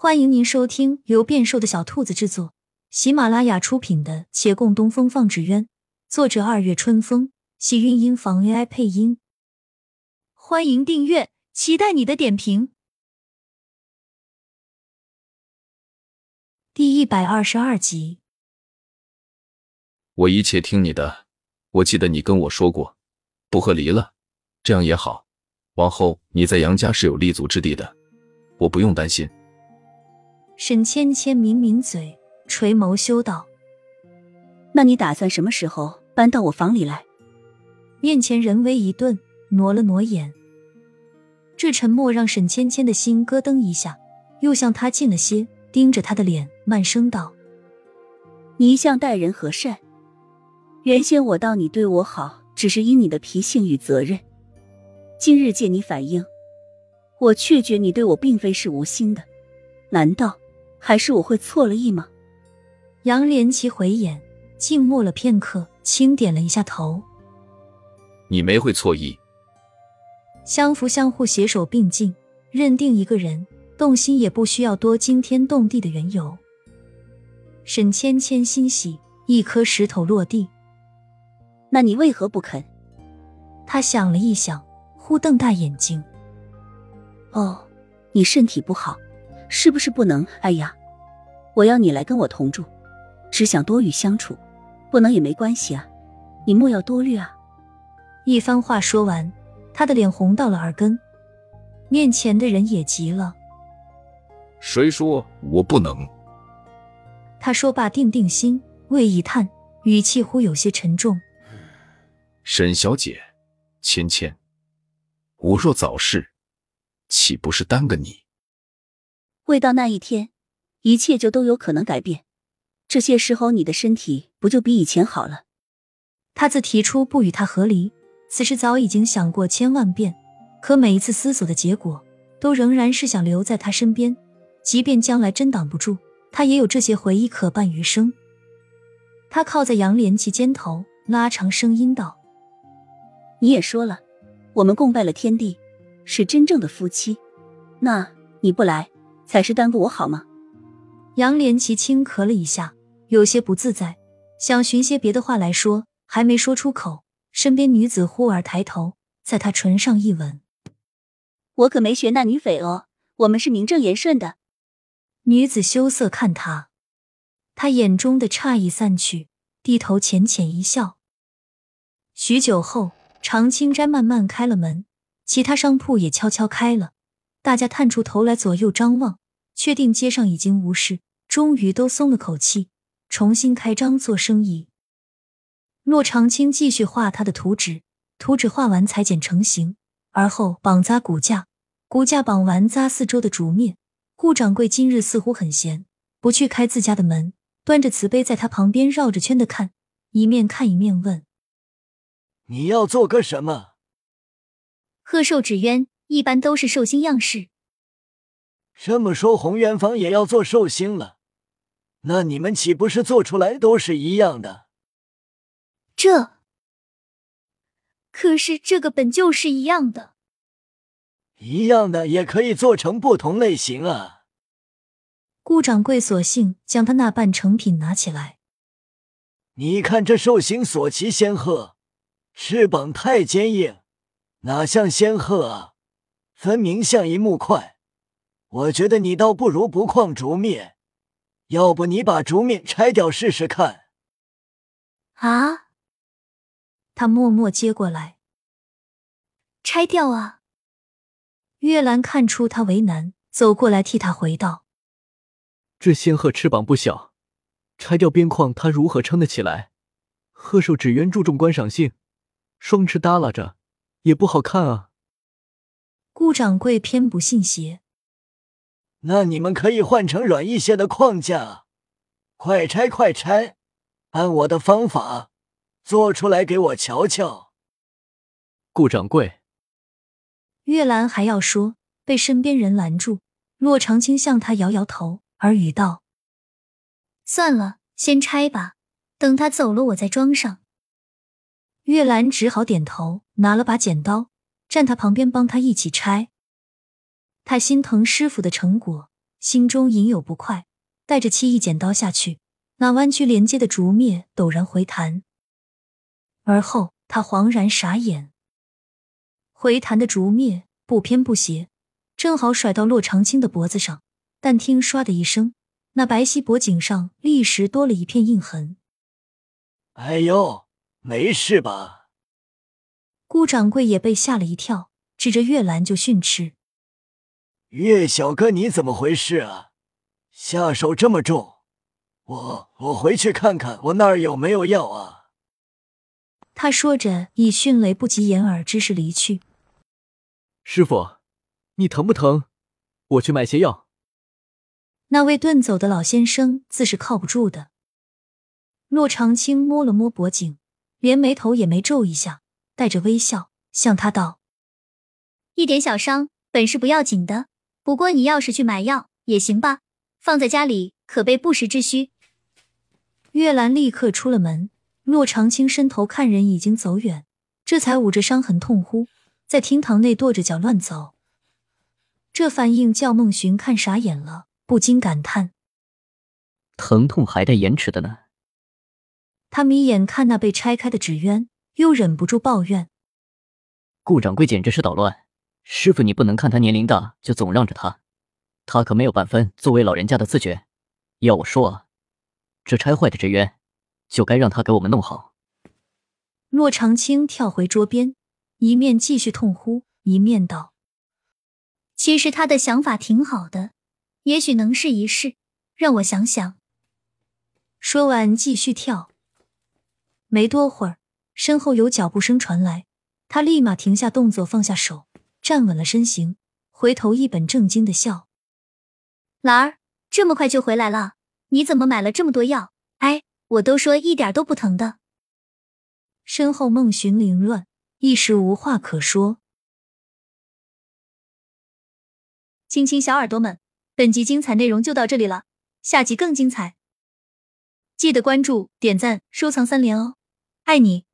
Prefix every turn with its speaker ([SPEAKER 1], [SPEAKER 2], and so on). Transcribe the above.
[SPEAKER 1] 欢迎您收听由变瘦的小兔子制作、喜马拉雅出品的《且共东风放纸鸢》，作者二月春风，喜韵音房 AI 配音。欢迎订阅，期待你的点评。第一百二十二集，
[SPEAKER 2] 我一切听你的。我记得你跟我说过，不和离了，这样也好。往后你在杨家是有立足之地的，我不用担心。
[SPEAKER 1] 沈芊芊抿抿嘴，垂眸羞道：“
[SPEAKER 3] 那你打算什么时候搬到我房里来？”
[SPEAKER 1] 面前人微一顿，挪了挪眼。这沉默让沈芊芊的心咯噔一下，又向他近了些，盯着他的脸，慢声道：“
[SPEAKER 3] 你一向待人和善，原先我道你对我好，只是因你的脾性与责任。今日见你反应，我却觉你对我并非是无心的，难道？”还是我会错了意吗？
[SPEAKER 1] 杨连奇回眼，静默了片刻，轻点了一下头。
[SPEAKER 2] 你没会错意。
[SPEAKER 1] 相扶相护，携手并进，认定一个人动心也不需要多惊天动地的缘由。沈芊芊欣喜，一颗石头落地。
[SPEAKER 3] 那你为何不肯？
[SPEAKER 1] 他想了一想，忽瞪大眼睛。
[SPEAKER 3] 哦，你身体不好。是不是不能？哎呀，我要你来跟我同住，只想多与相处，不能也没关系啊，你莫要多虑啊。
[SPEAKER 1] 一番话说完，他的脸红到了耳根，面前的人也急了。
[SPEAKER 2] 谁说我不能？
[SPEAKER 1] 他说罢，定定心，胃一叹，语气忽有些沉重。
[SPEAKER 2] 沈小姐，芊芊，我若早逝，岂不是耽搁你？
[SPEAKER 3] 未到那一天，一切就都有可能改变。这些时候，你的身体不就比以前好了？
[SPEAKER 1] 他自提出不与他和离，此时早已经想过千万遍，可每一次思索的结果，都仍然是想留在他身边。即便将来真挡不住，他也有这些回忆可伴余生。他靠在杨连奇肩头，拉长声音道：“
[SPEAKER 3] 你也说了，我们共拜了天地，是真正的夫妻。那你不来？”才是耽误我好吗？
[SPEAKER 1] 杨连奇轻咳了一下，有些不自在，想寻些别的话来说，还没说出口，身边女子忽而抬头，在他唇上一吻。
[SPEAKER 3] 我可没学那女匪哦，我们是名正言顺的。
[SPEAKER 1] 女子羞涩看他，他眼中的诧异散去，低头浅浅一笑。许久后，常青斋慢慢开了门，其他商铺也悄悄开了。大家探出头来，左右张望，确定街上已经无事，终于都松了口气，重新开张做生意。骆长青继续画他的图纸，图纸画完裁剪成型，而后绑扎骨架，骨架绑完扎四周的竹篾。顾掌柜今日似乎很闲，不去开自家的门，端着瓷杯在他旁边绕着圈的看，一面看一面问：“
[SPEAKER 4] 你要做个什么？”
[SPEAKER 1] 贺寿纸鸢。一般都是寿星样式。
[SPEAKER 4] 这么说，红元坊也要做寿星了？那你们岂不是做出来都是一样的？
[SPEAKER 1] 这可是这个本就是一样的。
[SPEAKER 4] 一样的也可以做成不同类型啊！
[SPEAKER 1] 顾掌柜索性将他那半成品拿起来。
[SPEAKER 4] 你看这寿星所旗仙鹤，翅膀太坚硬，哪像仙鹤啊？分明像一木块，我觉得你倒不如不矿竹面，要不你把竹面拆掉试试看。
[SPEAKER 1] 啊！他默默接过来，拆掉啊！月兰看出他为难，走过来替他回道：“
[SPEAKER 5] 这仙鹤翅膀不小，拆掉边框，它如何撑得起来？鹤寿只缘注重观赏性，双翅耷拉着，也不好看啊。”
[SPEAKER 1] 顾掌柜偏不信邪，
[SPEAKER 4] 那你们可以换成软一些的框架，快拆快拆，按我的方法做出来给我瞧瞧。
[SPEAKER 5] 顾掌柜，
[SPEAKER 1] 月兰还要说，被身边人拦住。洛长青向他摇摇头，耳语道：“算了，先拆吧，等他走了，我再装上。”月兰只好点头，拿了把剪刀。站他旁边帮他一起拆，他心疼师傅的成果，心中隐有不快，带着气意剪刀下去，那弯曲连接的竹篾陡然回弹，而后他恍然傻眼，回弹的竹篾不偏不斜，正好甩到洛长青的脖子上，但听唰的一声，那白皙脖颈上立时多了一片印痕。
[SPEAKER 4] 哎呦，没事吧？
[SPEAKER 1] 顾掌柜也被吓了一跳，指着月兰就训斥。
[SPEAKER 4] 月小哥，你怎么回事啊？下手这么重，我我回去看看我那儿有没有药啊。
[SPEAKER 1] 他说着，以迅雷不及掩耳之势离去。
[SPEAKER 5] 师傅，你疼不疼？我去买些药。
[SPEAKER 1] 那位遁走的老先生自是靠不住的。骆长青摸了摸脖颈，连眉头也没皱一下，带着微笑向他道：“
[SPEAKER 6] 一点小伤，本是不要紧的。”不过你要是去买药也行吧，放在家里可备不时之需。
[SPEAKER 1] 月兰立刻出了门，洛长青伸头看人已经走远，这才捂着伤痕痛呼，在厅堂内跺着脚乱走。这反应叫孟寻看傻眼了，不禁感叹：
[SPEAKER 7] 疼痛还带延迟的呢。
[SPEAKER 1] 他眯眼看那被拆开的纸鸢，又忍不住抱怨：
[SPEAKER 7] 顾掌柜简直是捣乱。师傅，你不能看他年龄大就总让着他，他可没有半分作为老人家的自觉。要我说啊，这拆坏的纸鸢就该让他给我们弄好。
[SPEAKER 1] 骆长青跳回桌边，一面继续痛呼，一面道：“
[SPEAKER 6] 其实他的想法挺好的，也许能试一试。让我想想。”
[SPEAKER 1] 说完继续跳。没多会儿，身后有脚步声传来，他立马停下动作，放下手。站稳了身形，回头一本正经的笑：“
[SPEAKER 6] 兰儿，这么快就回来了？你怎么买了这么多药？哎，我都说一点都不疼的。”
[SPEAKER 1] 身后孟寻凌乱，一时无话可说。
[SPEAKER 6] 亲亲小耳朵们，本集精彩内容就到这里了，下集更精彩，记得关注、点赞、收藏三连哦，爱你！